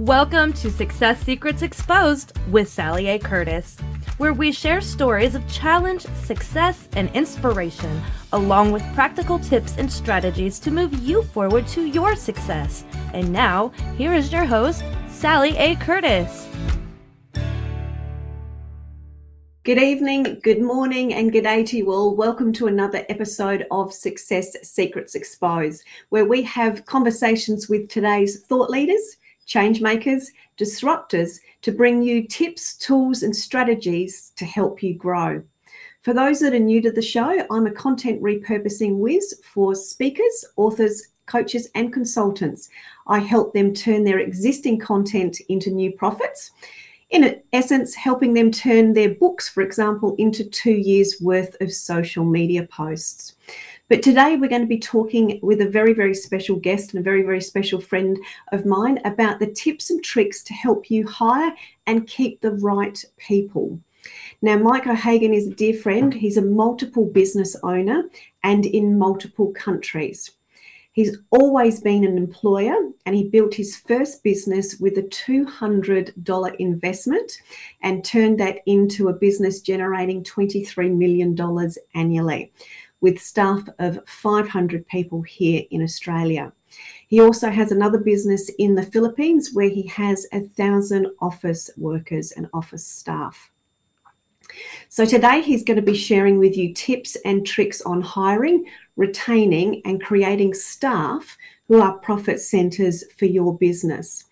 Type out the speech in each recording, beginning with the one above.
Welcome to Success Secrets Exposed with Sally A. Curtis, where we share stories of challenge, success, and inspiration, along with practical tips and strategies to move you forward to your success. And now, here is your host, Sally A. Curtis. Good evening, good morning, and good day to you all. Welcome to another episode of Success Secrets Exposed, where we have conversations with today's thought leaders change makers, disruptors to bring you tips, tools, and strategies to help you grow. For those that are new to the show, I'm a content repurposing whiz for speakers, authors, coaches, and consultants. I help them turn their existing content into new profits. In essence, helping them turn their books, for example, into two years' worth of social media posts. But today we're going to be talking with a very, very special guest and a very, very special friend of mine about the tips and tricks to help you hire and keep the right people. Now, Mike O'Hagan is a dear friend. He's a multiple business owner and in multiple countries. He's always been an employer and he built his first business with a $200 investment and turned that into a business generating $23 million annually with staff of 500 people here in Australia. He also has another business in the Philippines where he has a thousand office workers and office staff. So, today he's going to be sharing with you tips and tricks on hiring, retaining, and creating staff who are profit centers for your business.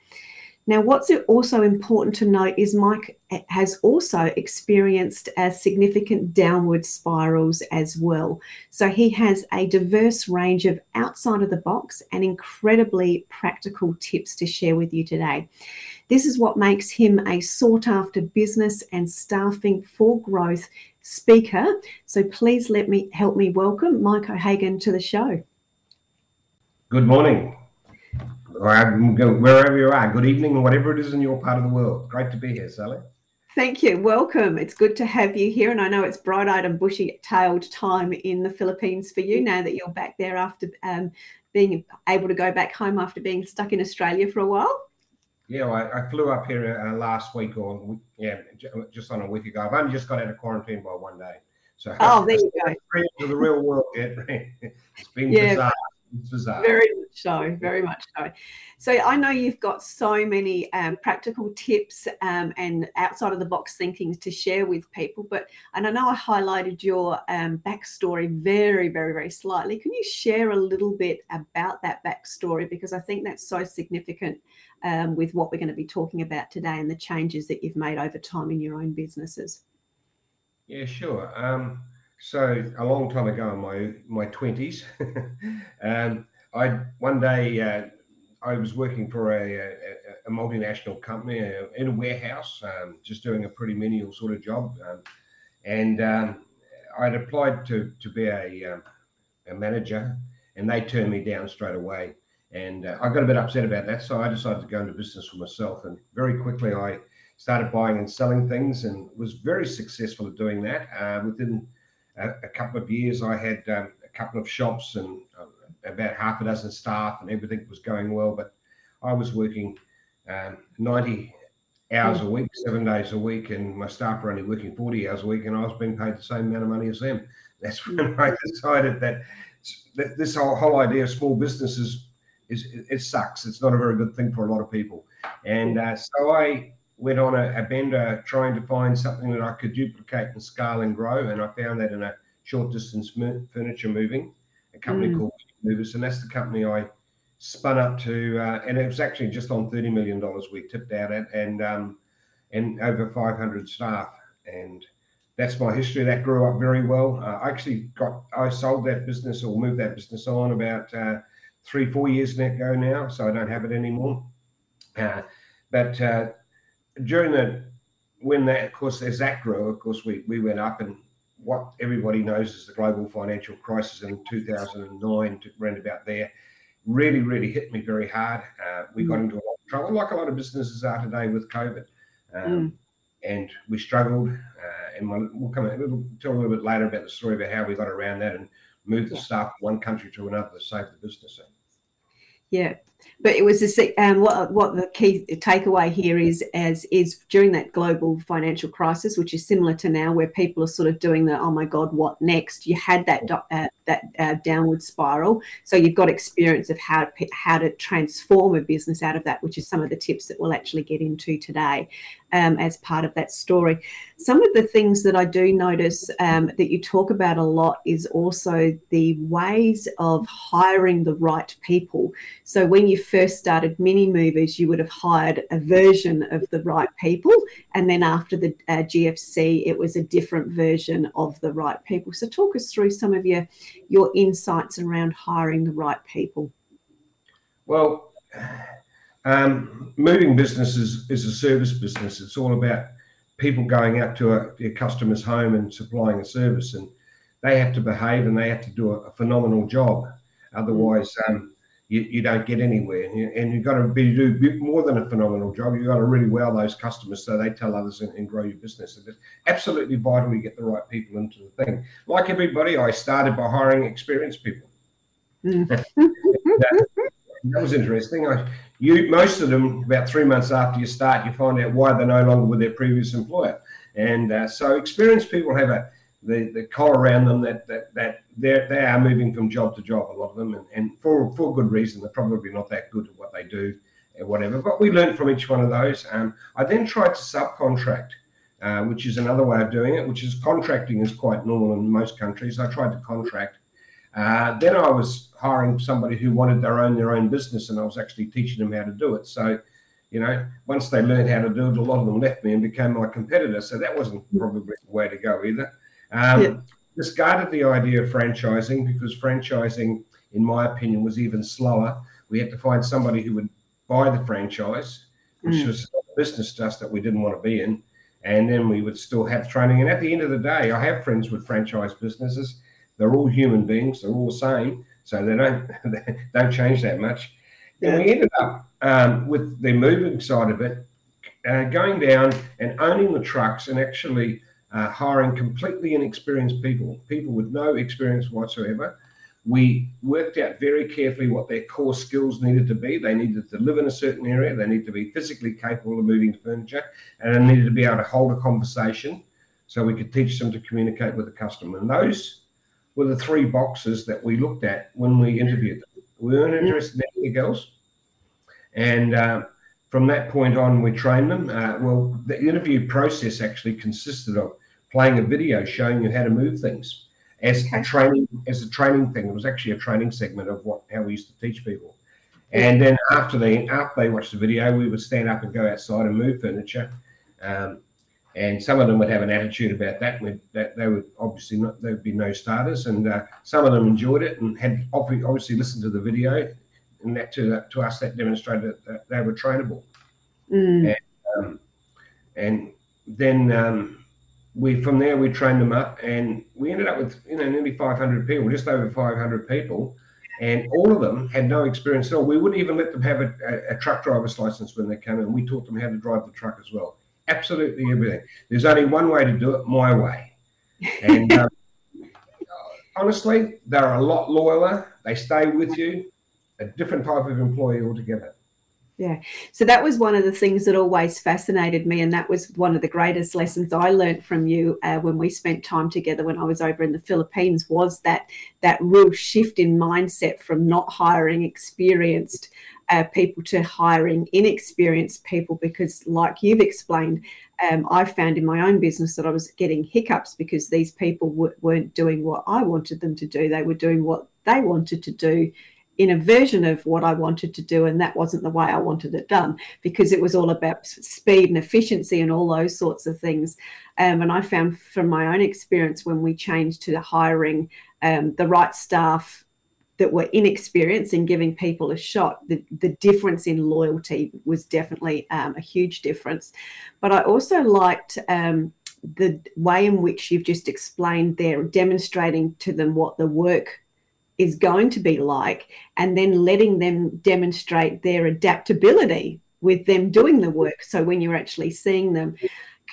Now, what's also important to note is Mike has also experienced significant downward spirals as well. So he has a diverse range of outside of the box and incredibly practical tips to share with you today. This is what makes him a sought after business and staffing for growth speaker. So please let me help me welcome Mike O'Hagan to the show. Good morning or wherever you are. Good evening, or whatever it is in your part of the world. Great to be here, Sally. Thank you. Welcome. It's good to have you here. And I know it's bright eyed and bushy tailed time in the Philippines for you now that you're back there after um, being able to go back home after being stuck in Australia for a while. Yeah, I, I flew up here uh, last week, or yeah, just on a week ago. I've only just got out of quarantine by one day. So, oh, there you go. To the real world yet. it's been yeah. bizarre. Very much so, very much so. So I know you've got so many um, practical tips um, and outside of the box thinking to share with people. But and I know I highlighted your um, backstory very, very, very slightly. Can you share a little bit about that backstory because I think that's so significant um, with what we're going to be talking about today and the changes that you've made over time in your own businesses. Yeah, sure. Um, so a long time ago in my my twenties, um, I one day uh, I was working for a, a, a multinational company uh, in a warehouse, um, just doing a pretty menial sort of job, um, and um, I'd applied to to be a um, a manager, and they turned me down straight away. And uh, I got a bit upset about that, so I decided to go into business for myself. And very quickly, I started buying and selling things and was very successful at doing that. Uh, within a, a, couple of years, I had um, a couple of shops and uh, about half a dozen staff, and everything was going well. But I was working um, 90 hours a week, seven days a week, and my staff were only working 40 hours a week, and I was being paid the same amount of money as them. That's when I decided that this whole, whole idea of small businesses is it sucks. It's not a very good thing for a lot of people. And uh, so I went on a, a, bender trying to find something that I could duplicate and scale and grow. And I found that in a short distance furniture moving, a company mm. called Movers. And that's the company I spun up to. Uh, and it was actually just on $30 million we tipped out at and, um, and over 500 staff. And that's my history. That grew up very well. Uh, I actually got, I sold that business or moved that business on about uh, three, four years ago now. So I don't have it anymore. Uh, but uh, during the when that, of course, as that grew, of course, we we went up, and what everybody knows is the global financial crisis in 2009, to round about there, really, really hit me very hard. Uh, we got mm. into a lot of trouble, like a lot of businesses are today with COVID, um, mm. and we struggled. Uh, and we'll, we'll come, we'll tell a little bit later about the story about how we got around that and moved the staff from one country to another to save the business. Yeah, but it was a, um, what what the key takeaway here is as is during that global financial crisis, which is similar to now, where people are sort of doing the oh my god, what next? You had that uh, that uh, downward spiral, so you've got experience of how to, how to transform a business out of that, which is some of the tips that we'll actually get into today um, as part of that story. Some of the things that I do notice um, that you talk about a lot is also the ways of hiring the right people. So when you first started Mini Movers, you would have hired a version of the right people, and then after the uh, GFC, it was a different version of the right people. So talk us through some of your your insights around hiring the right people. Well um, moving business is, is a service business. It's all about people going out to a, their customer's home and supplying a service, and they have to behave and they have to do a, a phenomenal job. Otherwise, um, you, you, don't get anywhere. And, you, have got to be do more than a phenomenal job. You've got to really wow those customers so they tell others and, and grow your business. And it's absolutely vital to get the right people into the thing. Like everybody, I started by hiring experienced people. Mm. that, that was interesting. I, you most of them about three months after you start, you find out why they're no longer with their previous employer. And uh, so experienced people have a the, the collar around them that that, that they they are moving from job to job, a lot of them, and, and for for good reason. They're probably not that good at what they do and whatever. But we learned from each one of those. Um, I then tried to subcontract. Uh, which is another way of doing it, which is contracting is quite normal in most countries. I tried to contract uh, then I was hiring somebody who wanted to own their own business, and I was actually teaching them how to do it. So, you know, once they learned how to do it, a lot of them left me and became my competitor. So that wasn't probably the way to go either. Um, yeah. Discarded the idea of franchising because franchising, in my opinion, was even slower. We had to find somebody who would buy the franchise, which mm. was a business to us that we didn't want to be in. And then we would still have training. And at the end of the day, I have friends with franchise businesses they're all human beings. They're all the same, so they don't they don't change that much. Yeah. And we ended up um, with the moving side of it, uh, going down and owning the trucks and actually uh, hiring completely inexperienced people, people with no experience whatsoever. We worked out very carefully what their core skills needed to be. They needed to live in a certain area. They needed to be physically capable of moving furniture, and they needed to be able to hold a conversation so we could teach them to communicate with the customer. And those were the three boxes that we looked at when we interviewed them. We weren't interested in anything else. And uh, from that point on, we trained them. Uh, well, the interview process actually consisted of playing a video showing you how to move things as okay. a training as a training thing. It was actually a training segment of what how we used to teach people. And then after they after they watched the video, we would stand up and go outside and move furniture. Um, and some of them would have an attitude about that. That they would obviously not there would be no starters, and uh, some of them enjoyed it and had obviously listened to the video, and that to to us that demonstrated that they were trainable. Mm. And, um, and, then um, we from there we trained them up, and we ended up with you know nearly 500 people, just over 500 people. And all of them had no experience at all. We wouldn't even let them have a, a, a truck driver's license when they came in. We taught them how to drive the truck as well absolutely everything. There's only one way to do it, my way. And um, honestly, they're a lot loyaler. They stay with you, a different type of employee altogether. Yeah. So that was one of the things that always fascinated me. And that was one of the greatest lessons I learned from you uh, when we spent time together when I was over in the Philippines was that that real shift in mindset from not hiring experienced uh, people to hiring inexperienced people because like you've explained um, i found in my own business that i was getting hiccups because these people w- weren't doing what i wanted them to do they were doing what they wanted to do in a version of what I wanted to do, and that wasn't the way I wanted it done because it was all about speed and efficiency and all those sorts of things. Um, and I found from my own experience when we changed to hiring um, the right staff that were inexperienced in giving people a shot, the, the difference in loyalty was definitely um, a huge difference. But I also liked um, the way in which you've just explained there, demonstrating to them what the work is going to be like, and then letting them demonstrate their adaptability with them doing the work. So when you're actually seeing them,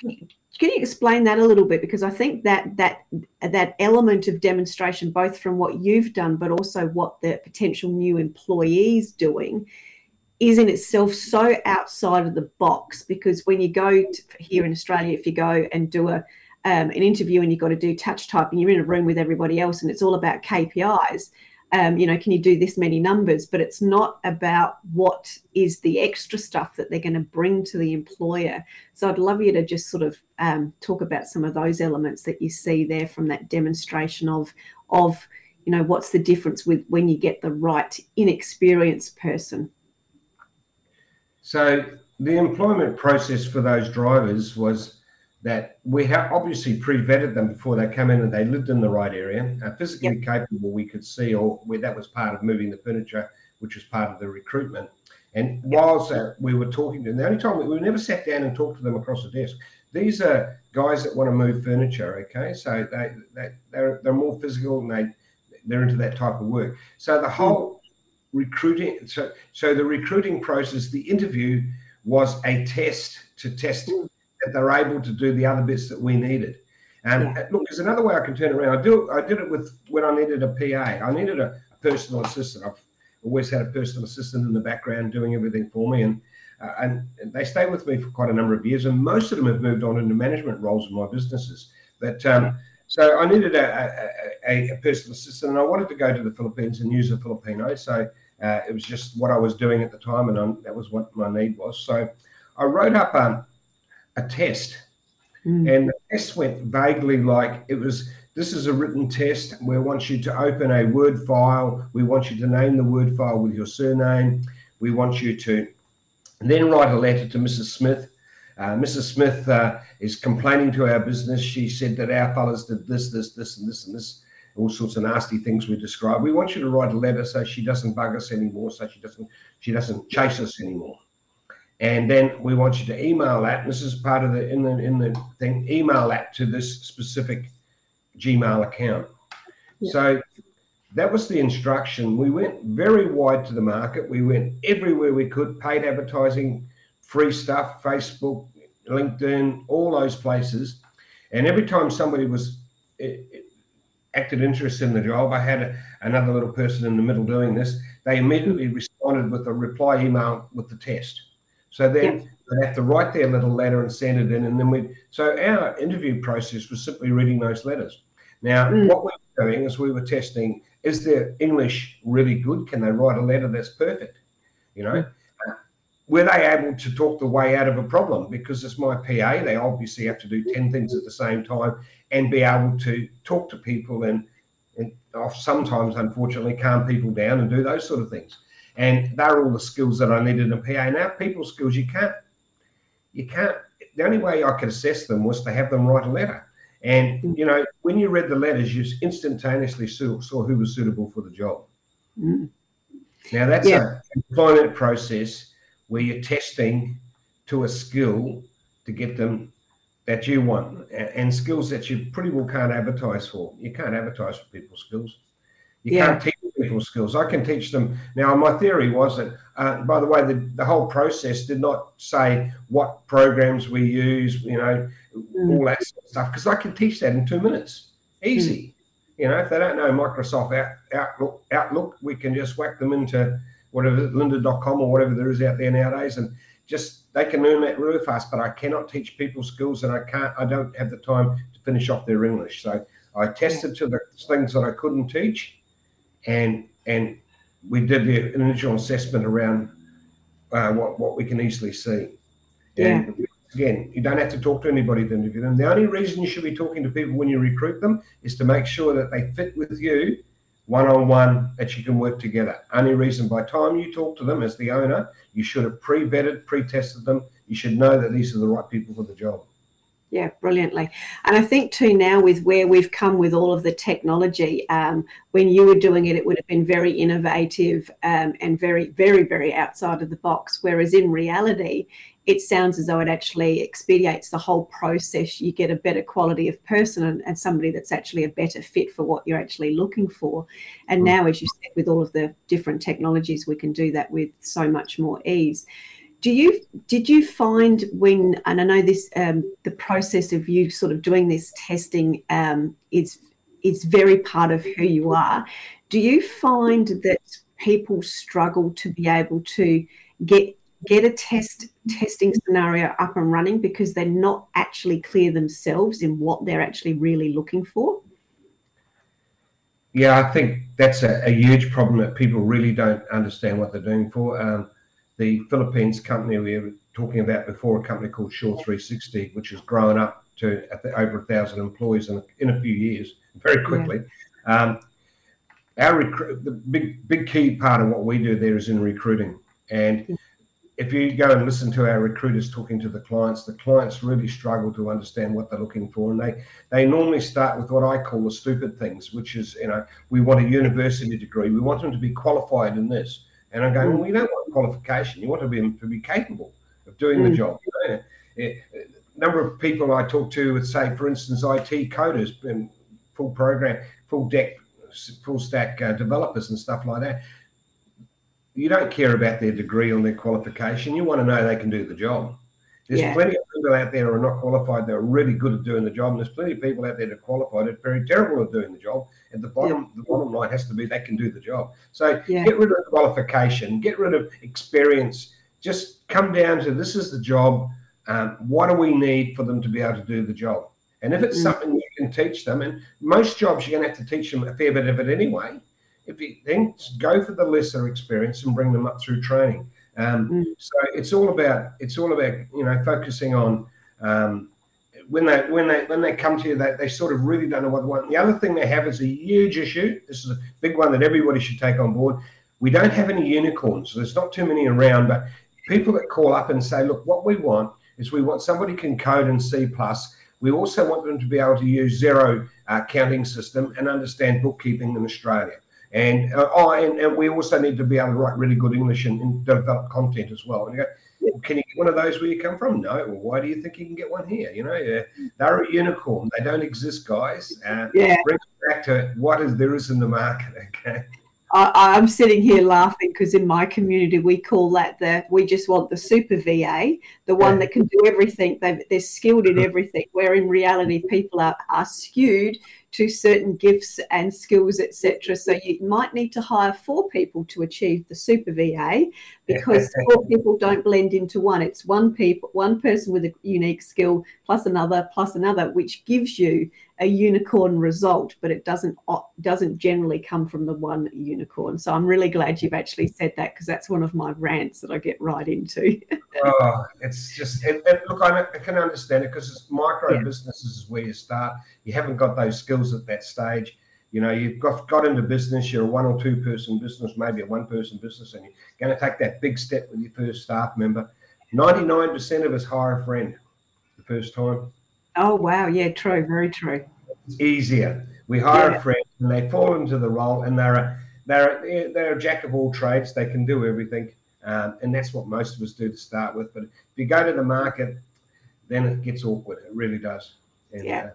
can you, can you explain that a little bit? Because I think that that that element of demonstration, both from what you've done, but also what the potential new employees doing, is in itself so outside of the box. Because when you go to, here in Australia, if you go and do a um, an interview and you've got to do touch typing, you're in a room with everybody else, and it's all about KPIs. Um, you know, can you do this many numbers? But it's not about what is the extra stuff that they're going to bring to the employer. So I'd love you to just sort of um, talk about some of those elements that you see there from that demonstration of of you know what's the difference with when you get the right inexperienced person. So the employment process for those drivers was that we have obviously pre-vetted them before they come in and they lived in the right area, uh, physically yep. capable, we could see, or where that was part of moving the furniture, which was part of the recruitment. And whilst uh, we were talking to them, the only time we, we never sat down and talked to them across the desk. These are guys that want to move furniture, okay? So they, they they're, they're more physical and they they're into that type of work. So the hmm. whole recruiting, so so the recruiting process, the interview was a test to test hmm that they're able to do the other bits that we needed. And yeah. look, there's another way I can turn around. I do. I did it with when I needed a PA. I needed a, personal assistant. I've always had a personal assistant in the background doing everything for me, and uh, and they stay with me for quite a number of years. And most of them have moved on into management roles in my businesses. But um, so I needed a, a, a, personal assistant, and I wanted to go to the Philippines and use a Filipino. So uh, it was just what I was doing at the time, and I'm, that was what my need was. So I wrote up. Um, a test. Mm. And the test went vaguely like it was this is a written test. We want you to open a Word file. We want you to name the Word file with your surname. We want you to then write a letter to Mrs. Smith. Uh, Mrs. Smith uh, is complaining to our business. She said that our fellows did this, this, this, and this, and this, all sorts of nasty things we describe. We want you to write a letter so she doesn't bug us anymore, so she doesn't she doesn't chase us anymore and then we want you to email that. And this is part of the in the in the thing. Email that to this specific Gmail account. Yeah. So that was the instruction. We went very wide to the market. We went everywhere we could, paid advertising, free stuff, Facebook, LinkedIn, all those places. And every time somebody was it, it acted interest in the job, I had a, another little person in the middle doing this. They immediately responded with a reply email with the test. So then they have to write their little letter and send it in, and then we. So our interview process was simply reading those letters. Now, mm. what we were doing is we were testing: is their English really good? Can they write a letter that's perfect? You know, mm. were they able to talk the way out of a problem? Because it's my PA, they obviously have to do ten things at the same time and be able to talk to people and, and sometimes, unfortunately, calm people down and do those sort of things. And they're all the skills that I needed in PA. Now, people skills, you can't, you can't, the only way I could assess them was to have them write a letter. And, you know, when you read the letters, you instantaneously saw, saw who was suitable for the job. Mm. Now, that's yeah. an employment process where you're testing to a skill to get them that you want and skills that you pretty well can't advertise for. You can't advertise for people's skills. You yeah. can't teach people skills. I can teach them. Now, my theory was that, uh, by the way, the, the whole process did not say what programs we use, you know, mm. all that sort of stuff, because I can teach that in two minutes. Easy. Mm. You know, if they don't know Microsoft Out, Outlook, Outlook, we can just whack them into whatever, lynda.com or whatever there is out there nowadays and just they can learn that really fast. But I cannot teach people skills and I can't, I don't have the time to finish off their English. So I tested to the things that I couldn't teach and and we did the initial assessment around uh, what, what we can easily see. And yeah again, you don't have to talk to anybody to interview them. The only reason you should be talking to people when you recruit them is to make sure that they fit with you one on one, that you can work together. Only reason by time you talk to them as the owner, you should have pre vetted, pre tested them. You should know that these are the right people for the job. Yeah, brilliantly. And I think too now with where we've come with all of the technology, um, when you were doing it, it would have been very innovative um, and very, very, very outside of the box. Whereas in reality, it sounds as though it actually expedites the whole process. You get a better quality of person and, and somebody that's actually a better fit for what you're actually looking for. And mm. now, as you said, with all of the different technologies, we can do that with so much more ease. Do you did you find when and I know this um, the process of you sort of doing this testing um, is is very part of who you are. Do you find that people struggle to be able to get get a test testing scenario up and running because they're not actually clear themselves in what they're actually really looking for? Yeah, I think that's a, a huge problem that people really don't understand what they're doing for. Um, the Philippines company we were talking about before, a company called Shore 360, which has grown up to over a thousand employees in, in a few years, very quickly. Yeah. Um, our recruit, the big big key part of what we do there is in recruiting, and if you go and listen to our recruiters talking to the clients, the clients really struggle to understand what they're looking for, and they they normally start with what I call the stupid things, which is you know we want a university degree, we want them to be qualified in this, and I'm going, well, you don't want qualification, you want to be to be capable of doing mm. the job. You know? it, number of people I talk to would say, for instance, IT coders and full program, full deck, full stack uh, developers and stuff like that you don't care about their degree or their qualification. You want to know they can do the job. There's yeah. plenty of people out there are not qualified. They're really good at doing the job. And there's plenty of people out there that are qualified that are very terrible at doing the job. And the bottom, yeah. the bottom line has to be they can do the job. So yeah. get rid of qualification, get rid of experience. Just come down to this is the job. Um, what do we need for them to be able to do the job? And if it's mm. something you can teach them, and most jobs you're going to have to teach them a fair bit of it anyway if you then go for the lesser experience and bring them up through training. Um, mm. So it's all about it's all about you know focusing on um, when they when they when they come to you they, they sort of really don't know what they want. The other thing they have is a huge issue. This is a big one that everybody should take on board. We don't have any unicorns. There's not too many around, but people that call up and say, look, what we want is we want somebody can code in C plus. We also want them to be able to use Xero uh, counting system and understand bookkeeping in Australia. And uh, oh, and, and, we also need to be able to write really good English and, and develop content as well. And you go, well, can you get one of those where you come from? No. Well, why do you think you can get one here? You know, they're a unicorn. They don't exist, guys. Uh, yeah. Bring it back to what is there is in the market. Okay. I, am sitting here laughing because in my community we call that the we just want the super VA, the one that can do everything. they are skilled in everything. Where in reality, people are, are skewed to certain gifts and skills, etc. So you might need to hire four people to achieve the super VA because four people don't blend into one. It's one people, one person with a unique skill plus another plus another, which gives you a unicorn result, but it doesn't doesn't generally come from the one unicorn. So I'm really glad you've actually said that because that's one of my rants that I get right into. oh, it's just it, it, look, I, I, can understand it because it's micro yeah. businesses is where you start. You haven't got those skills at that stage. You know, you've got got into business. You're a one or two person business, maybe a one person business, and you're going to take that big step with your first staff member. Ninety nine percent of us hire a friend the first time. Oh wow, yeah, true, very true. It's easier. We hire yeah. a friend, and they fall into the role, and they're a, they're a, they're a jack of all trades. They can do everything, um, and that's what most of us do to start with. But if you go to the market, then it gets awkward. It really does. And, yeah. Uh,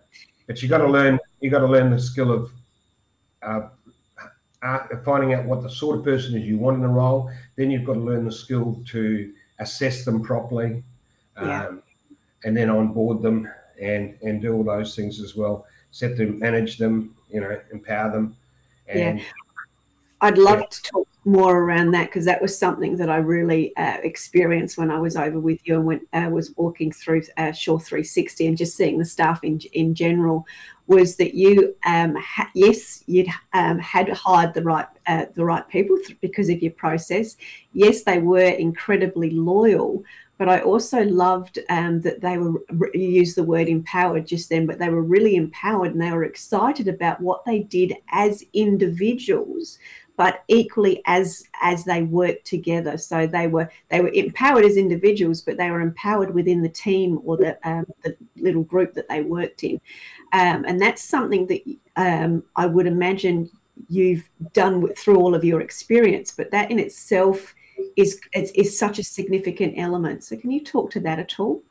but you got to learn. You got to learn the skill of uh, uh, finding out what the sort of person is you want in the role. Then you've got to learn the skill to assess them properly, Yeah. um, and then onboard them and and do all those things as well. Set them, manage them, you know, empower them, and I'd love to talk more around that because that was something that I really uh, experienced when I was over with you and when I uh, was walking through uh, Shore 360 and just seeing the staff in in general. Was that you? Um, ha- yes, you'd um, had hired the right uh, the right people th- because of your process. Yes, they were incredibly loyal, but I also loved um, that they were you used the word empowered just then, but they were really empowered and they were excited about what they did as individuals but equally as as they worked together. So they were they were empowered as individuals but they were empowered within the team or the, um, the little group that they worked in. Um, and that's something that um, i would imagine you've done with, through all of your experience but that in itself is, is is such a significant element so can you talk to that at all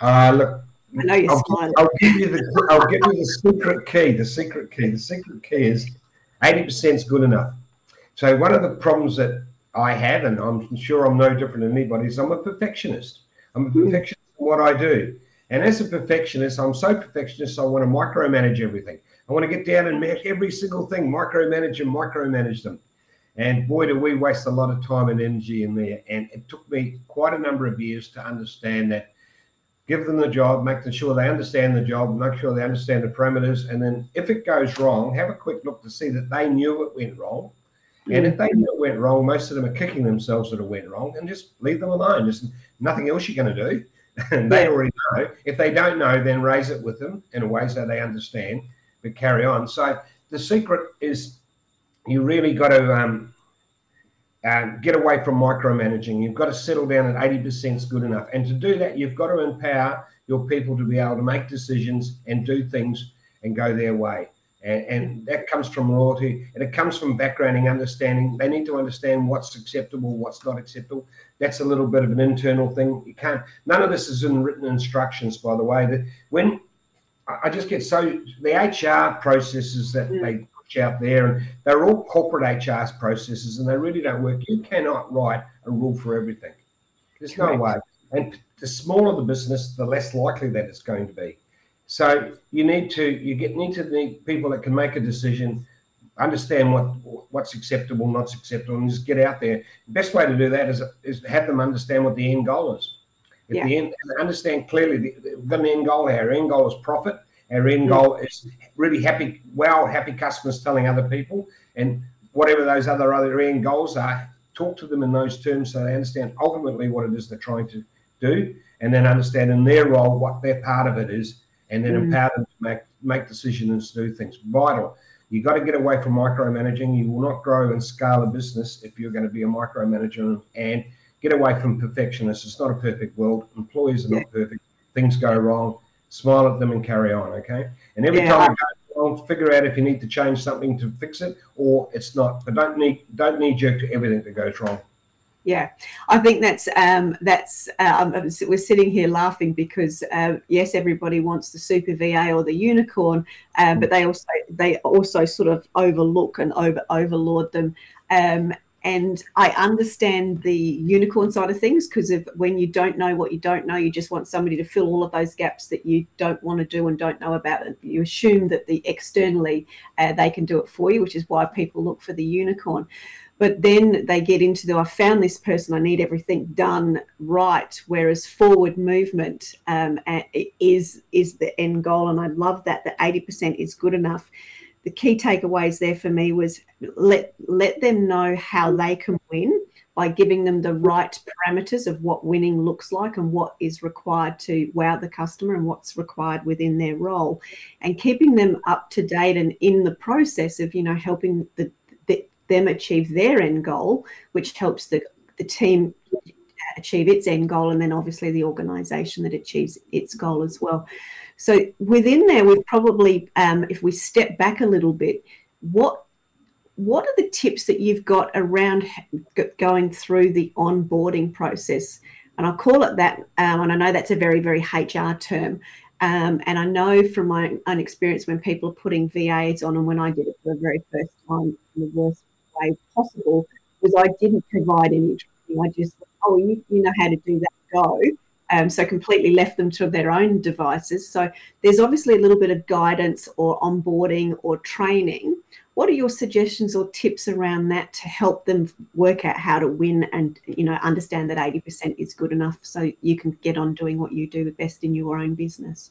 uh, look. I know you're I'll, smiling. I'll give you the I'll give you the secret key. The secret key. The secret key is eighty percent is good enough. So one of the problems that I have, and I'm sure I'm no different than anybody, is I'm a perfectionist. I'm a perfectionist in what I do. And as a perfectionist, I'm so perfectionist, I want to micromanage everything. I want to get down and every single thing, micromanage and micromanage them. And boy, do we waste a lot of time and energy in there. And it took me quite a number of years to understand that give them the job, making sure they understand the job, make sure they understand the parameters. And then if it goes wrong, have a quick look to see that they knew it went wrong. And if they knew it went wrong, most of them are kicking themselves that it went wrong and just leave them alone. There's nothing else you're going to do. and they already know. If they don't know, then raise it with them in a way so they understand, but carry on. So the secret is you really got to um, uh, get away from micromanaging. You've got to settle down at 80% is good enough. And to do that, you've got to empower your people to be able to make decisions and do things and go their way. And, and that comes from loyalty and it comes from backgrounding, understanding. They need to understand what's acceptable, what's not acceptable. That's a little bit of an internal thing. You can't, none of this is in written instructions, by the way. That when I just get so the HR processes that Mm. they out there, and they're all corporate HR processes, and they really don't work. You cannot write a rule for everything. There's no way. And the smaller the business, the less likely that it's going to be. So you need to you get need to need people that can make a decision, understand what what's acceptable, not acceptable, and just get out there. The best way to do that is is have them understand what the end goal is. If Yeah. the end understand clearly the, we've got an end goal. Our end goal is profit. Our end goal is really happy, wow, happy customers telling other people, and whatever those other other end goals are, talk to them in those terms so they understand ultimately what it is they're trying to do, and then understand in their role what their part of it is, and then Mm. empower them to make make decisions and do things. Vital. You've got to get away from micromanaging. You will not grow and scale a business if you're going to be a micromanager and get away from perfectionists. It's not a perfect world. Employees are not perfect. Things go wrong. Smile at them and carry on. Okay. And every Yeah. time it goes wrong, figure out if you need to change something to fix it or it's not. But don't need don't knee jerk to everything that goes wrong. Yeah, I think that's um, that's uh, um, we're sitting here laughing because uh, yes, everybody wants the super VA or the unicorn, uh, but they also they also sort of overlook and over overlord them. Um, and I understand the unicorn side of things because of when you don't know what you don't know, you just want somebody to fill all of those gaps that you don't want to do and don't know about. And you assume that the externally uh, they can do it for you, which is why people look for the unicorn. But then they get into the i found this person i need everything done right whereas forward movement um, is is the end goal. And i love that that 80% is good enough the key takeaways there for me was let let them know how they can win by giving them the right parameters of what winning looks like and what is required to wow the customer and what's required within their role and keeping them up to date and in the process of you know helping the, the them achieve their end goal, which helps the, the team achieve its end goal, and then obviously the organization that achieves its goal as well. So within there, we've probably, um, if we step back a little bit, what what are the tips that you've got around going through the onboarding process? And I'll call it that, um, and I know that's a very, very HR term. Um, and I know from my own experience when people are putting VAs on, and when I did it for the very first time in the worst way possible, was I didn't provide any training. I just, oh, you, you know how to do that, go. Um, so completely left them to their own devices. So there's obviously a little bit of guidance or onboarding or training. What are your suggestions or tips around that to help them work out how to win and you know understand that 80% is good enough so you can get on doing what you do best in your own business?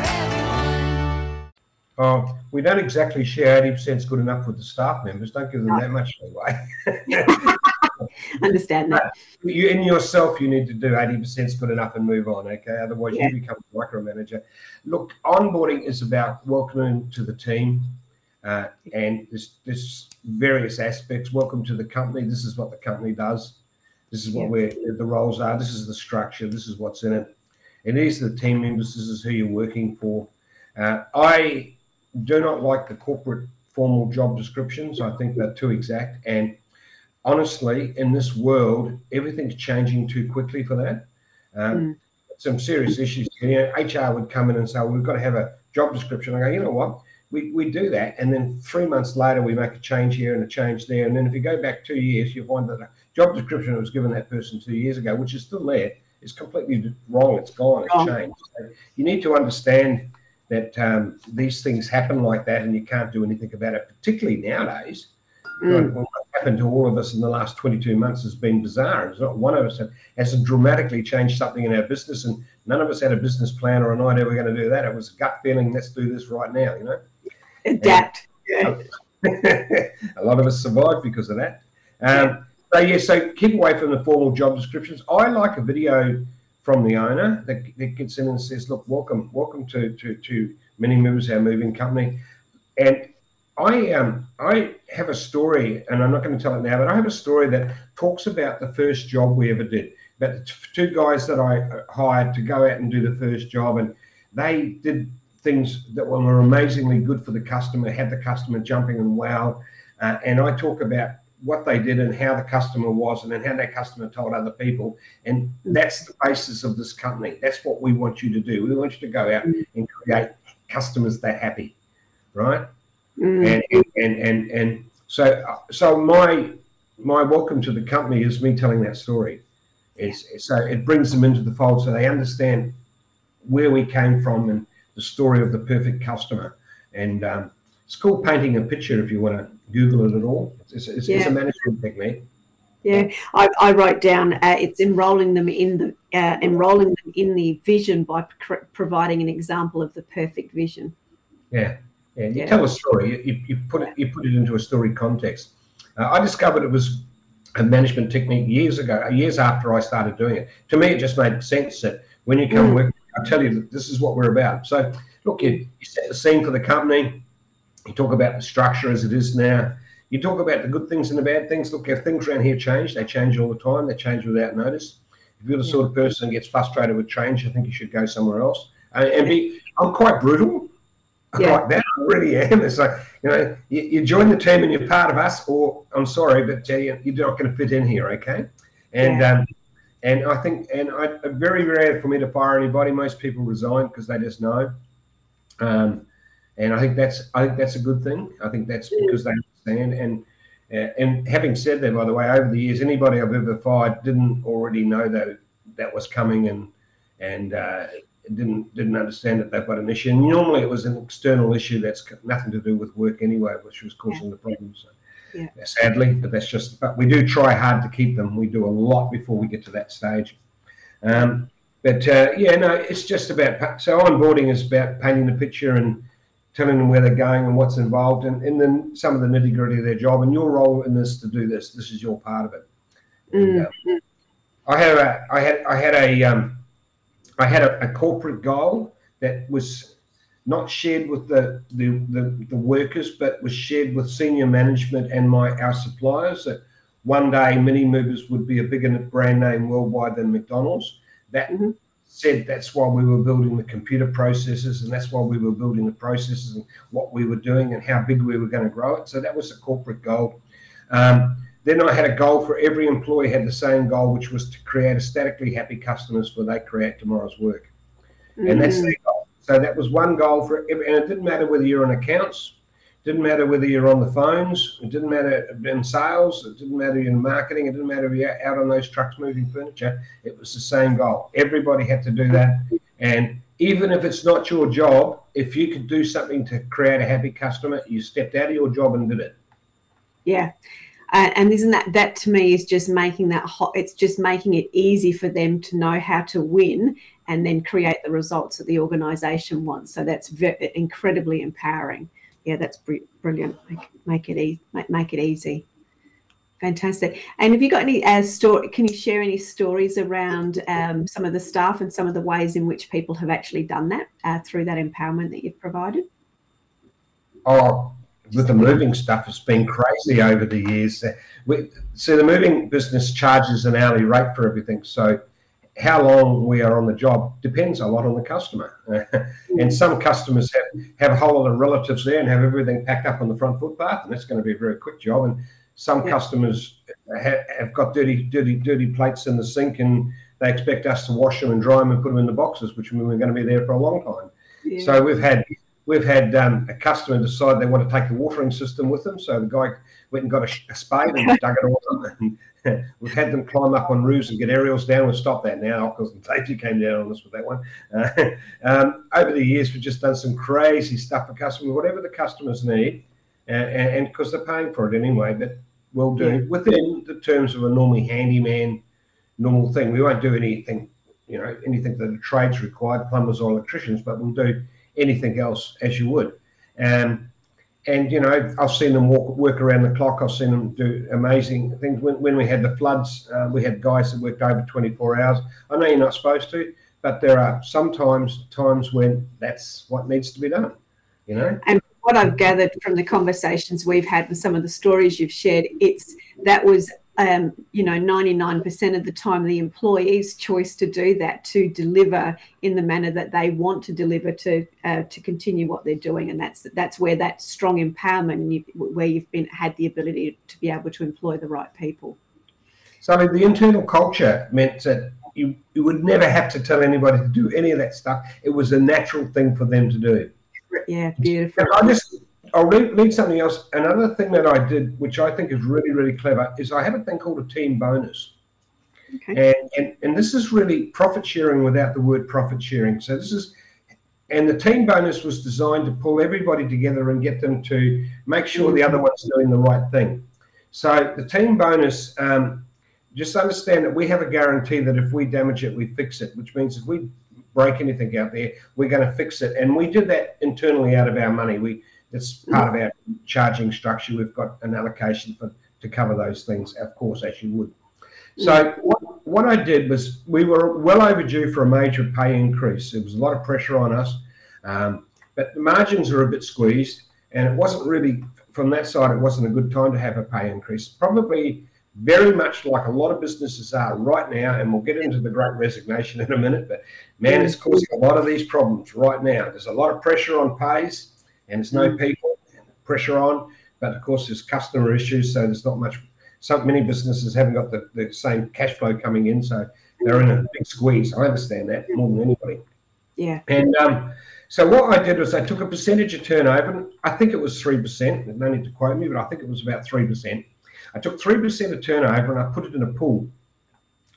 Oh, we don't exactly share 80% is good enough with the staff members. Don't give them that much leeway. Understand that. You in yourself, you need to do 80% is good enough and move on, okay? Otherwise, yeah. you become a micromanager. Look, onboarding is about welcoming to the team uh, and there's, there's various aspects. Welcome to the company. This is what the company does. This is what yeah. we're, the roles are. This is the structure. This is what's in it. And these are the team members. This is who you're working for. Uh, I do not like the corporate formal job descriptions. I think they're too exact. And honestly, in this world, everything's changing too quickly for that. Um, mm. Some serious issues. You know, HR would come in and say, well, we've got to have a job description. I go, you know what? We, we do that. And then three months later, we make a change here and a change there. And then if you go back two years, you find that a job description that was given that person two years ago, which is still there, is completely wrong. It's gone. It's changed. So you need to understand that um, these things happen like that and you can't do anything about it, particularly nowadays. Mm. What happened to all of us in the last 22 months has been bizarre. It's not one of us has dramatically changed something in our business, and none of us had a business plan or an idea we're going to do that. It was a gut feeling, let's do this right now, you know? Adapt. Yeah. a lot of us survived because of that. Um, so, yeah, so keep away from the formal job descriptions. I like a video from the owner that, that gets in and says, "Look, welcome, welcome to to to Mini Movers, our moving company." And I um I have a story, and I'm not going to tell it now, but I have a story that talks about the first job we ever did. About the two guys that I uh, hired to go out and do the first job, and they did things that were amazingly good for the customer, had the customer jumping and wow. Uh, and I talk about what they did and how the customer was, and then how that customer told other people. And that's the basis of this company. That's what we want you to do. We want you to go out and create customers that are happy, right? Mm. And, and and and so so my my welcome to the company is me telling that story. It's, so it brings them into the fold so they understand where we came from and the story of the perfect customer. And um, it's called painting a picture if you want to Google it at all. It's, it's, yeah. it's a management technique. Yeah, I, I wrote down uh, it's enrolling them in the uh, enrolling them in the vision by pr- providing an example of the perfect vision. Yeah, yeah. You yeah. tell a story. You, you put it you put it into a story context. Uh, I discovered it was a management technique years ago, years after I started doing it. To me, it just made sense that when you come mm. work, I tell you that this is what we're about. So, look, you, you set the scene for the company you talk about the structure as it is now. You talk about the good things and the bad things. Look, if things around here change, they change all the time. They change without notice. If you're the sort of person that gets frustrated with change, I think you should go somewhere else. And, and be, I'm quite brutal. Yeah. Like that, I really am. It's like you know, you, you, join the team and you're part of us, or I'm sorry, but uh, you're not going to fit in here, okay? And yeah. um, and I think, and I very rare for me to fire anybody. Most people resign because they just know. Um, and I think that's I think that's a good thing. I think that's because they understand. And uh, and having said that, by the way, over the years, anybody I've ever fired didn't already know that that was coming and and uh, didn't didn't understand that they've got an issue. And normally, it was an external issue that's nothing to do with work anyway, which was causing yeah. the problem. So. Yeah. Sadly, but that's just. But we do try hard to keep them. We do a lot before we get to that stage. Um, but uh, yeah, no, it's just about so onboarding is about painting the picture and telling them where they're going and what's involved, and, and then some of the nitty gritty of their job. And your role in this to do this, this is your part of it. And, uh, I had a, I had, I had a, um, I had a, a, corporate goal that was not shared with the, the, the, the, workers, but was shared with senior management and my our suppliers that one day Mini Movers would be a bigger brand name worldwide than McDonald's. That mm-hmm. Said, that's why we were building the computer processes and that's why we were building the processes and what we were doing and how big we were going to grow it. So that was a corporate goal. Um, then I had a goal for every employee had the same goal, which was to create aesthetically happy customers for they create tomorrow's work. Mm-hmm. And that's mm. their goal. So that was one goal for every, and it didn't matter whether you're on accounts, didn't matter whether you're on the phones, it didn't matter in sales, it didn't matter in marketing, it didn't matter if you're out on those trucks moving furniture. It was the same goal. Everybody had to do that. And even if it's not your job, if you could do something to create a happy customer, you stepped out of your job and did it. Yeah. Uh, and isn't that that to me is just making that hot it's just making it easy for them to know how to win and then create the results that the organization wants so that's incredibly empowering yeah that's br- brilliant make, make it easy make, make, it easy fantastic and have you got any uh, story can you share any stories around um, some of the staff and some of the ways in which people have actually done that uh, through that empowerment that you've provided oh with the moving stuff, it's been crazy over the years. We, so the moving business charges an hourly rate for everything. So how long we are on the job depends a lot on the customer. and mm. some customers have, have a whole lot of relatives there and have everything packed up on the front footpath, and that's going to be a very quick job. And some yeah. customers have, have got dirty, dirty, dirty plates in the sink, and they expect us to wash them and dry them and put them in the boxes, which means we're going to be there for a long time. Yeah. So we've had We've had um, a customer decide they want to take the watering system with them, so the guy went and got a, a spade and dug it all up. We've had them climb up on roofs and get aerials down. We've stopped that now because the safety came down on us with that one. Uh, um, over the years, we've just done some crazy stuff for customers, whatever the customers need, and because they're paying for it anyway. But we'll do yeah. within the terms of a normally handyman normal thing. We won't do anything, you know, anything that the trades required, plumbers or electricians, but we'll do anything else as you would. And and you know, I've seen them walk, work around the clock. I've seen them do amazing things. When, when we had the floods, uh, we had guys that worked over 24 hours. I know you're not supposed to, but there are sometimes times when that's what needs to be done. You know. And what I've gathered from the conversations we've had and some of the stories you've shared, it's that was um, you know, 99% of the time, the employee's choice to do that, to deliver in the manner that they want to deliver, to uh, to continue what they're doing, and that's that's where that strong empowerment, you, where you've been had the ability to be able to employ the right people. So the internal culture meant that you you would never have to tell anybody to do any of that stuff. It was a natural thing for them to do. Yeah, beautiful. And I just I'll read, something else. Another thing that I did, which I think is really, really clever, is I have a thing called a team bonus. Okay. And, and, and this is really profit sharing without the word profit sharing. So this is, and the team bonus was designed to pull everybody together and get them to make sure the other one's doing the right thing. So the team bonus, um, just understand that we have a guarantee that if we damage it, we fix it, which means if we break anything out there, we're going to fix it. And we did that internally out of our money. We it's part of our charging structure. We've got an allocation for to cover those things, of course, as you would. So what, what I did was we were well overdue for a major pay increase. There was a lot of pressure on us, um, but the margins are a bit squeezed, and it wasn't really from that side. It wasn't a good time to have a pay increase. Probably very much like a lot of businesses are right now, and we'll get into the great resignation in a minute. But man, it's causing a lot of these problems right now. There's a lot of pressure on pays and there's no mm. people pressure on. But of course, there's customer issues, so there's not much. So many businesses haven't got the, the same cash flow coming in, so they're in a big squeeze. I understand that more than anybody. Yeah. And um, so what I did was I took a percentage of turnover. I think it was three percent. No need to quote me, but I think it was about three percent. I took three percent of turnover and I put it in a pool.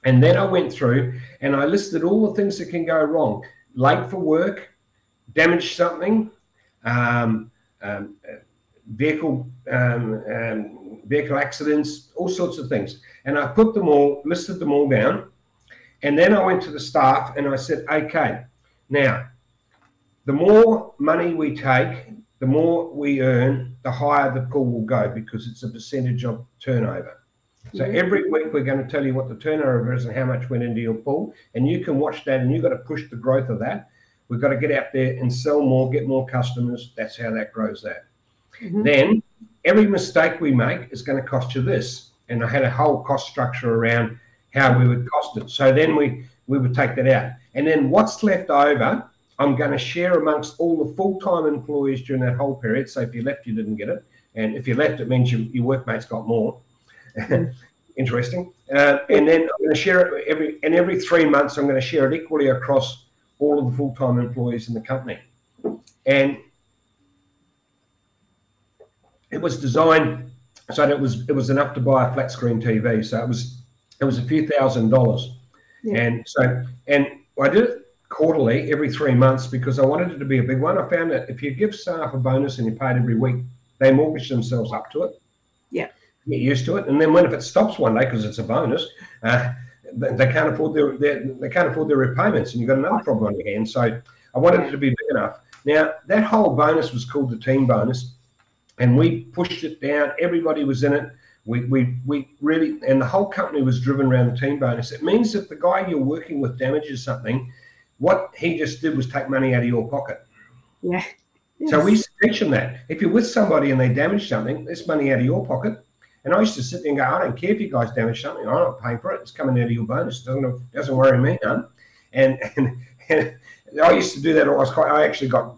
And then I went through and I listed all the things that can go wrong: late for work, damage something, vehicle um, um, vehicle accidents, all sorts of things. And I put them all, listed them all down. And then I went to the staff and I said, okay, now, the more money we take, the more we earn, the higher the pool will go because it's a percentage of turnover. So every week we're going to tell you what the turnover is and how much went into your pool, and you can watch that, and you've got to push the growth of that. We've got to get out there and sell more, get more customers. That's how that grows that. Mhm. Then every mistake we make is going to cost you this. And I had a whole cost structure around how we would cost it. So then we we would take that out. And then what's left over, I'm going to share amongst all the full-time employees during that whole period. So if you left, you didn't get it. And if you left, it means you, your workmates got more. Interesting. Uh, and then I'm going to share it every and every three months. I'm going to share it equally across all of the full-time employees in the company. And it was designed so that it was it was enough to buy a flat screen TV. So it was it was a few thousand dollars. Yeah. And so and I did it quarterly every three months because I wanted it to be a big one. I found that if you give staff a bonus and you pay it every week, they mortgage themselves up to it. Yeah. Get used to it. And then when if it stops one day because it's a bonus, uh, they they can't afford their, their they can't afford their repayments and you've got another problem on your hands. So I wanted it to be big enough. Now that whole bonus was called the team bonus and we pushed it down. Everybody was in it. We, we, we really, and the whole company was driven around the team bonus. It means if the guy you're working with damages something, what he just did was take money out of your pocket. Yeah. So we Yes. mention that. If you're with somebody and they damage something, it's money out of your pocket. And I used to sit there and go, I don't care if you guys damage something. I'm not paying for it. It's coming out of your bonus. It doesn't doesn't worry me none. And, and, and I used to do that. I was quite. I actually got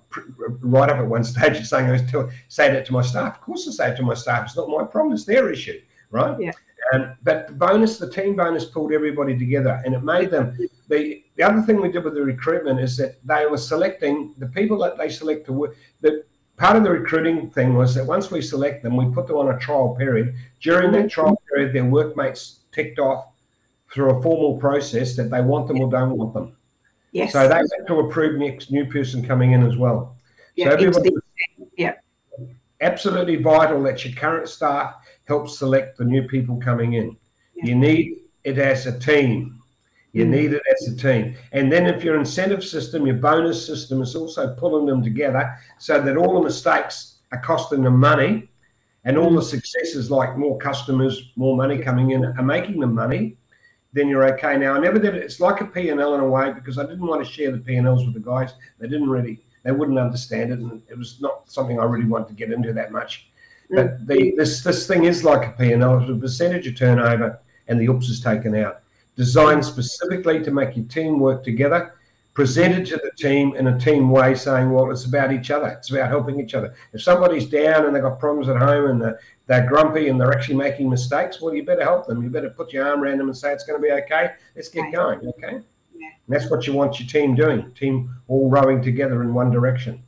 right up at one stage saying I was to, say that to my staff. Of course, I say it to my staff. It's not my problem. It's their issue, right? Yeah. Um, but the bonus, the team bonus, pulled everybody together, and it made them. The the other thing we did with the recruitment is that they were selecting the people that they select to work. The part of the recruiting thing was that once we select them, we put them on a trial period. During that trial period, their workmates ticked off through a formal process that they want them or don't want them. Yes. So they had to approve next new person coming in as well. yeah, so yeah. absolutely vital that your current staff help select the new people coming in. Yeah. You need it as a team. You Mm. need it as a team. And then if your incentive system, your bonus system is also pulling them together so that all the mistakes are costing them money and all the successes like more customers, more money coming in are making them money, then you're okay. Now I never did it. It's like a P&L in a way because I didn't want to share the P&Ls with the guys. They didn't really, they wouldn't understand it. And it was not something I really wanted to get into that much. But the, this this thing is like a P&L. It's a percentage of turnover and the oops is taken out. Designed specifically to make your team work together, presented to the team in a team way, saying, well, it's about each other. It's about helping each other. If somebody's down and they've got problems at home and they're, they're grumpy and they're actually making mistakes, well, you better help them. You better put your arm around them and say, it's going to be okay. Let's get going, okay? And that's what you want your team doing, team all rowing together in one direction.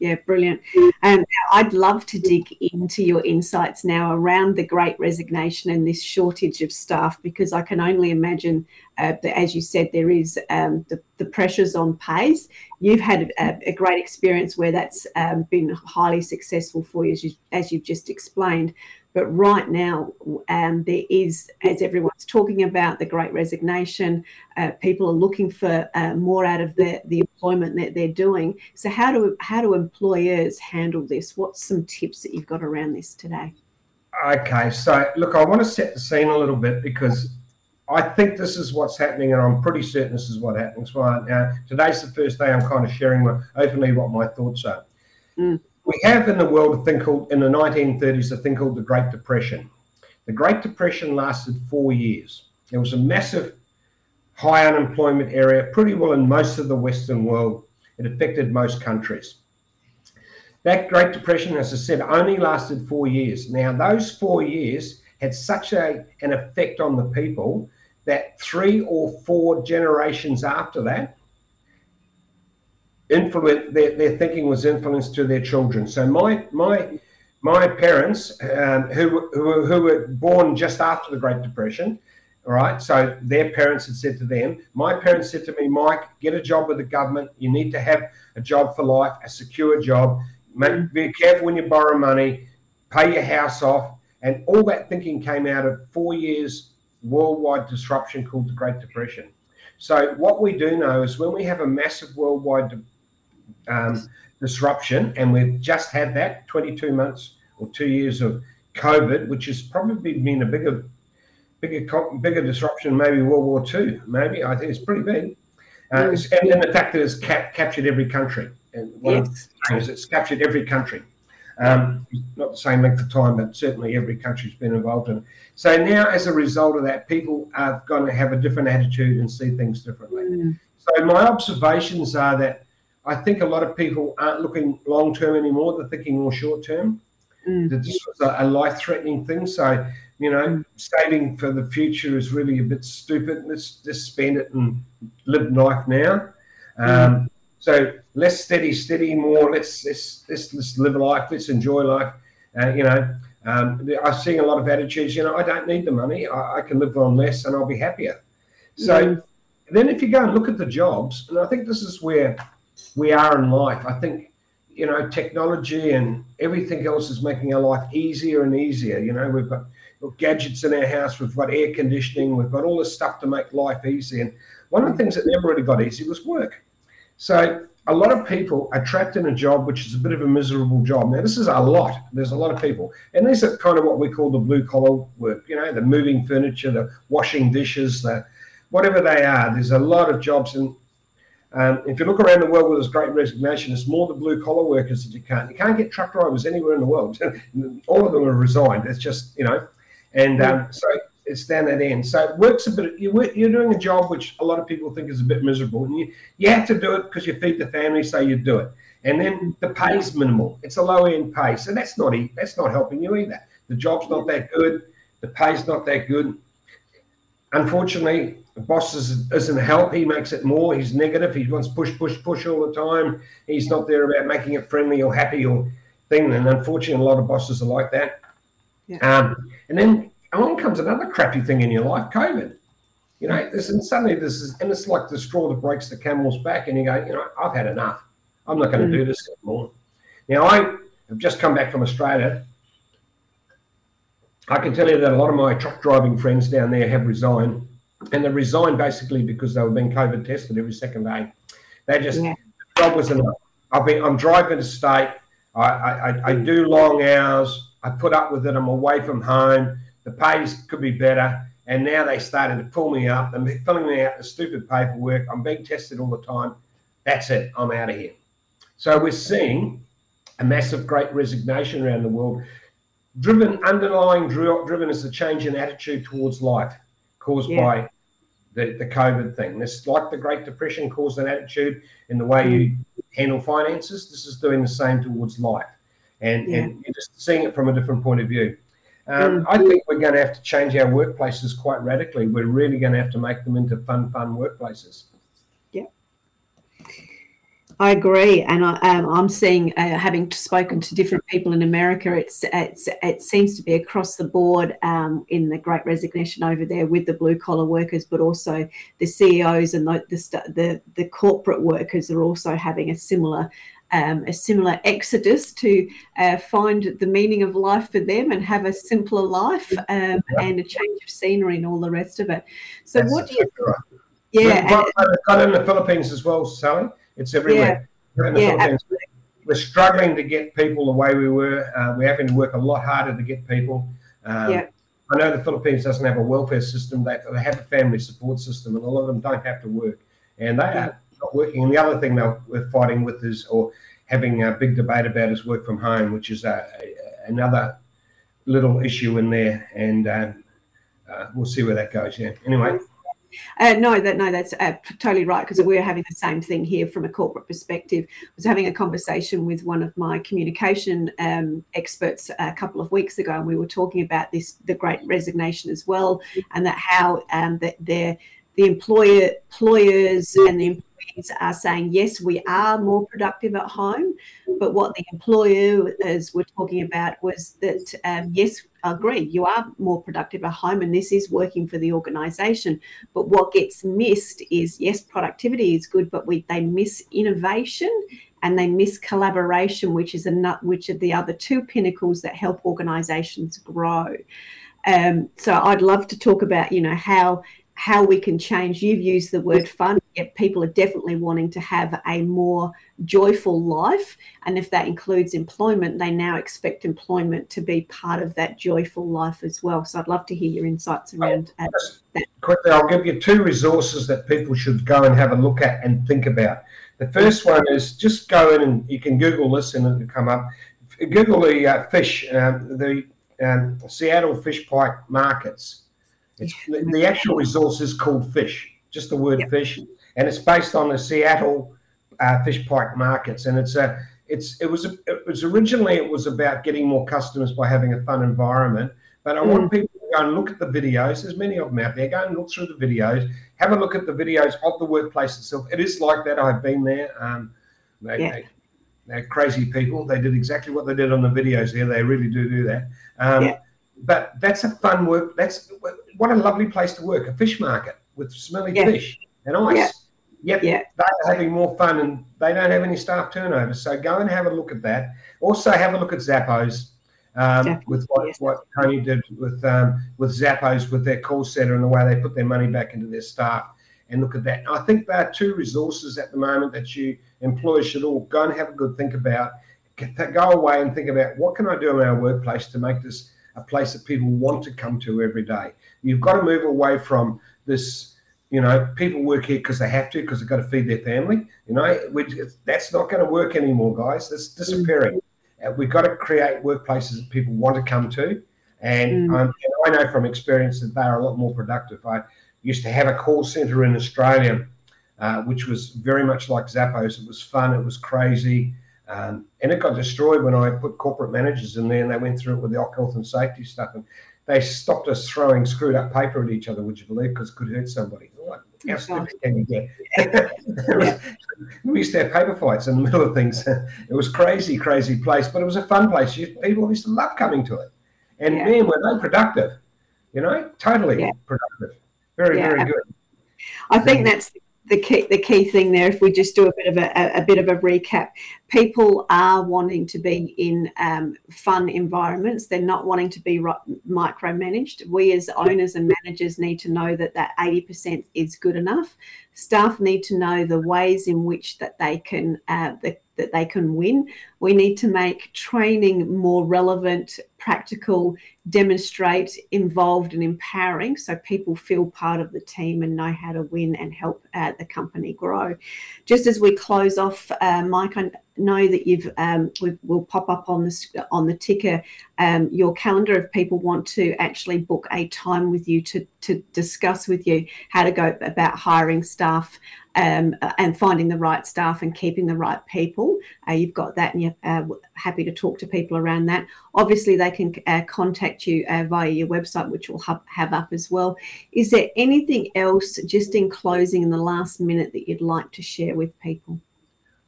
Yeah, brilliant. And I'd love to dig into your insights now around the great resignation and this shortage of staff, because I can only imagine uh, that, as you said, there is um, the, the pressures on pays. You've had a, a great experience where that's um, been highly successful for you, as, you, as you've just explained. But right now, um, there is, as everyone's talking about, the great resignation. Uh, people are looking for uh, more out of the, the employment that they're doing. So, how do how do employers handle this? What's some tips that you've got around this today? Okay, so look, I want to set the scene a little bit because I think this is what's happening, and I'm pretty certain this is what happens. Right now, today's the first day I'm kind of sharing my, openly what my thoughts are. Mm. We have in the world a thing called, in the 1930s, a thing called the Great Depression. The Great Depression lasted four years. There was a massive high unemployment area, pretty well in most of the Western world. It affected most countries. That Great Depression, as I said, only lasted four years. Now, those four years had such a, an effect on the people that three or four generations after that, influence their, their thinking was influenced to their children. So my my my parents, um, who, who who were born just after the Great Depression, all right. So their parents had said to them, my parents said to me, Mike, get a job with the government. You need to have a job for life, a secure job. Make, be careful when you borrow money. Pay your house off. And all that thinking came out of four years worldwide disruption called the Great Depression. So what we do know is when we have a massive worldwide um, disruption, and we've just had that 22 months or two years of COVID, which has probably been a bigger, bigger, bigger disruption, maybe World War II. Maybe I think it's pretty big. Uh, and, and, the fact that it's cap- captured every country. And one yes. of the it's captured every country. Um, not the same length of time, but certainly every country's been involved in it. So now, as a result of that, people are going to have a different attitude and see things differently. Mm. So my observations are that I think a lot of people aren't looking long term anymore; they're thinking more short term. Mm. This was a, a life threatening thing. So you know, mm. saving for the future is really a bit stupid. Let's just spend it and live life now. Um, mm. So less steady, steady, more. Let's let's let's, let's live life. Let's enjoy life. Uh, you know, um, I'm seeing a lot of attitudes. You know, I don't need the money. I, I can live on less, and I'll be happier. So mm. then, if you go and look at the jobs, and I think this is where we are in life. I think you know technology and everything else is making our life easier and easier. You know, we've got, we've got gadgets in our house, we've got air conditioning, we've got all this stuff to make life easy. And one of the things that never really got easy was work. So a lot of people are trapped in a job which is a bit of a miserable job. Now, this is a lot. There's a lot of people. And these are kind of what we call the blue collar work, you know, the moving furniture, the washing dishes, the whatever they are. There's a lot of jobs. And um, if you look around the world where there's great resignation, it's more the blue collar workers that you can't. You can't get truck drivers anywhere in the world. All of them are resigned. It's just, you know, and um, so it's down that end. So it works a bit. You, are doing a job which a lot of people think is a bit miserable, and you, you have to do it because you feed the family, so you do it. And then the pay is minimal. It's a low end pay, so that's not that's not helping you either. The job's not that good. The pay's not that good. Unfortunately, the boss is, doesn't help. He makes it more. He's negative. He wants push, push, push all the time. He's not there about making it friendly or happy or thing. And unfortunately, a lot of bosses are like that. Yeah. Um, and then along comes another crappy thing in your life, COVID. You know, this and suddenly this is and it's like the straw that breaks the camel's back, and you go, you know, I've had enough. I'm not going to mm. do this anymore. Now I have just come back from Australia. I can tell you that a lot of my truck driving friends down there have resigned, and they resigned basically because they were being COVID tested every second day. They just yeah. the job was enough. I've been I'm driving to state. I, I, I do long hours. I put up with it. I'm away from home the pays could be better. And now they started to pull me up. They're filling me out the stupid paperwork. I'm being tested all the time. That's it. I'm out of here. So we're seeing a massive great resignation around the world. Driven, underlying driven is a change in attitude towards life caused yeah. by the, the COVID thing. This like the Great Depression caused an attitude in the way you handle finances. This is doing the same towards life. And, yeah. and you're just seeing it from a different point of view. Um, mm. I think we're going to have to change our workplaces quite radically. We're really going to have to make them into fun, fun workplaces. Yeah, I agree, and I, um, I'm seeing, uh, having spoken to different people in America, it's, it's it seems to be across the board um, in the Great Resignation over there with the blue collar workers, but also the CEOs and the the, the, the corporate workers are also having a similar um, a similar exodus to uh, find the meaning of life for them and have a simpler life um, and a change of scenery and all the rest of it. So, That's what do you? Right. Yeah, we're, in the Philippines as well, Sally. It's everywhere. Yeah, yeah We're struggling to get people the way we were. Uh, we're having to work a lot harder to get people. Um, yeah. I know the Philippines doesn't have a welfare system; they, they have a family support system, and a lot of them don't have to work, and they yeah. are not working. And the other thing that we're fighting with is, or having a big debate about is work from home, which is a, a, another little issue in there. And uh, uh, we'll see where that goes. Yeah. Anyway. Uh, no, that no, that's uh, totally right because we're having the same thing here from a corporate perspective. I was having a conversation with one of my communication um, experts a couple of weeks ago, and we were talking about this, the Great Resignation as well, and that how um, that they're the employer employers and the are saying yes we are more productive at home but what the employers were talking about was that um, yes I agree you are more productive at home and this is working for the organization but what gets missed is yes productivity is good but we they miss innovation and they miss collaboration which is a nut which are the other two pinnacles that help organizations grow um, so I'd love to talk about, you know, how how we can change. You've used the word fun people are definitely wanting to have a more joyful life. And if that includes employment, they now expect employment to be part of that joyful life as well. So I'd love to hear your insights around uh, that. Quickly, I'll give you two resources that people should go and have a look at and think about. The first one is just go in and you can Google this and it'll come up. Google the uh, fish, um, the um, Seattle fish pike markets. It's, the, the, actual resource is called fish, just the word yep. fish and it's based on the Seattle uh, fish pike markets. And it's a it's it was a, it was originally it was about getting more customers by having a fun environment. But I mm. want people to go and look at the videos. There's many of them out there. Go and look through the videos. Have a look at the videos of the workplace itself. It is like that. I've been there. Um, they, yeah. they, they're crazy people. They did exactly what they did on the videos there. They really do do that. Um, yeah. But that's a fun work. That's what a lovely place to work. A fish market with smelly yeah. fish and ice. Yep, yeah. they're having more fun and they don't have any staff turnover. So go and have a look at that. Also, have a look at Zappos um, with what, yes. what Tony did with um, with Zappos with their call center and the way they put their money back into their staff. And look at that. I think there are two resources at the moment that you employers should all go and have a good think about. Go away and think about what can I do in our workplace to make this a place that people want to come to every day. You've got to move away from this you know, people work here because they have to, because they've got to feed their family. You know, that's not going to work anymore, guys. That's disappearing. Mm. We've got to create workplaces that people want to come to. And, mm. um, and, I know from experience that they're a lot more productive. I used to have a call center in Australia, uh, which was very much like Zappos. It was fun, it was crazy. Um, and it got destroyed when I put corporate managers in there and they went through it with the health and safety stuff. And they stopped us throwing screwed up paper at each other, would you believe? Because it could hurt somebody. Oh, how stupid can you get? we used to have paper fights in the middle of things. It was crazy, crazy place, but it was a fun place. People used to love coming to it. And yeah. man, were they productive? You know, totally yeah. productive. Very, yeah. very good. I think um, that's the key the key thing there if we just do a bit of a, a bit of a recap people are wanting to be in um, fun environments. They're not wanting to be micromanaged. We as owners and managers need to know that that 80% is good enough. Staff need to know the ways in which that they can uh, the, that they can win. We need to make training more relevant practical demonstrate involved and empowering so people feel part of the team and know how to win and help uh, the company grow. Just as we close off uh, mike i know that you've um, we will pop up on the on the ticker um, your calendar if people want to actually book a time with you to to discuss with you how to go about hiring staff um, and finding the right staff and keeping the right people. Uh, you've got that, and you're uh, happy to talk to people around that. Obviously, they can uh, contact you uh, via your website, which we'll have, have up as well. Is there anything else, just in closing, in the last minute, that you'd like to share with people?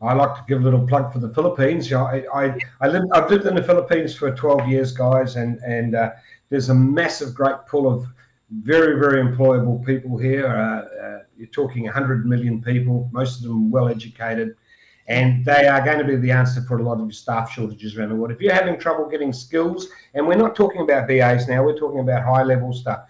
I like to give a little plug for the Philippines. I, I, I live, I've lived in the Philippines for 12 years, guys, and and uh, there's a massive, great pool of very, very employable people here. Uh, uh, you're talking 100 million people, most of them well educated, and they are going to be the answer for a lot of your staff shortages around the world. If you're having trouble getting skills, and we're not talking about VAs now, we're talking about high level stuff.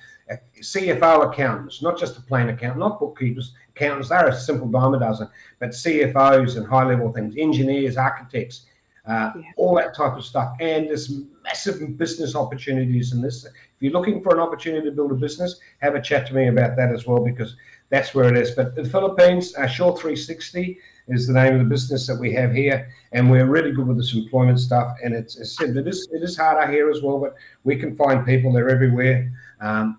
CFO accountants, not just a plain accountant, not bookkeepers, accountants, they're a simple dime a dozen, but CFOs and high level things, engineers, architects, uh, yeah. all that type of stuff. And there's massive business opportunities in this. If you're looking for an opportunity to build a business, have a chat to me about that as well, because that's where it is. But the Philippines, uh, Shore 360 is the name of the business that we have here, and we're really good with this employment stuff. And it's, it's it is it is harder here as well, but we can find people. They're everywhere. Um,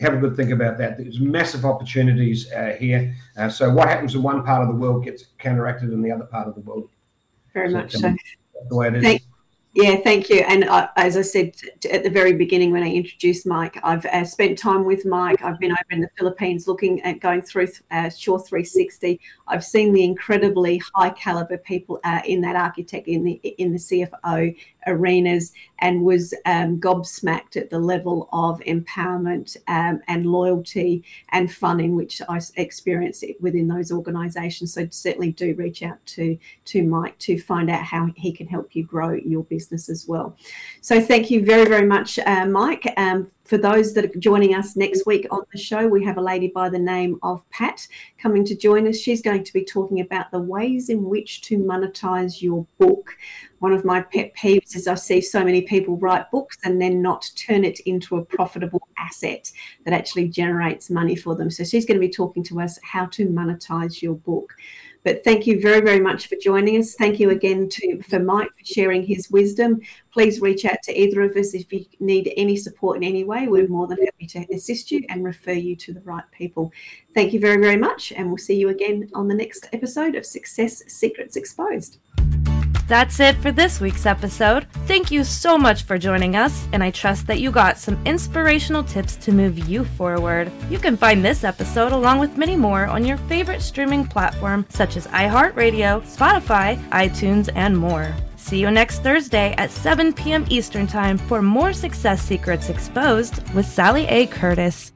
have a good think about that. There's massive opportunities uh, here. Uh, so what happens in one part of the world gets counteracted in the other part of the world. Very so much so. The way it is. Thank, yeah, thank you. And uh, as I said at the very beginning when I introduced Mike, I've uh, spent time with Mike. I've been over in the Philippines looking at going through uh, Shore 360. I've seen the incredibly high caliber people uh, in that architect in the in the CFO arenas and was um, gobsmacked at the level of empowerment um, and loyalty and fun in which I experienced it within those organisations. So certainly do reach out to to Mike to find out how he can help you grow your business as well. So thank you very very much, uh, Mike. Um, for those that are joining us next week on the show, we have a lady by the name of Pat coming to join us. She's going to be talking about the ways in which to monetize your book. One of my pet peeves is I see so many people write books and then not turn it into a profitable asset that actually generates money for them. So she's going to be talking to us how to monetize your book. But thank you very, very much for joining us. Thank you again to for Mike for sharing his wisdom. Please reach out to either of us if you need any support in any way. We're more than happy to assist you and refer you to the right people. Thank you very, very much, and we'll see you again on the next episode of Success Secrets Exposed. That's it for this week's episode. Thank you so much for joining us, and I trust that you got some inspirational tips to move you forward. You can find this episode along with many more on your favorite streaming platform such as iHeartRadio, Spotify, iTunes, and more. See you next Thursday at 7 p.m. Eastern Time for more Success Secrets Exposed with Sally A. Curtis.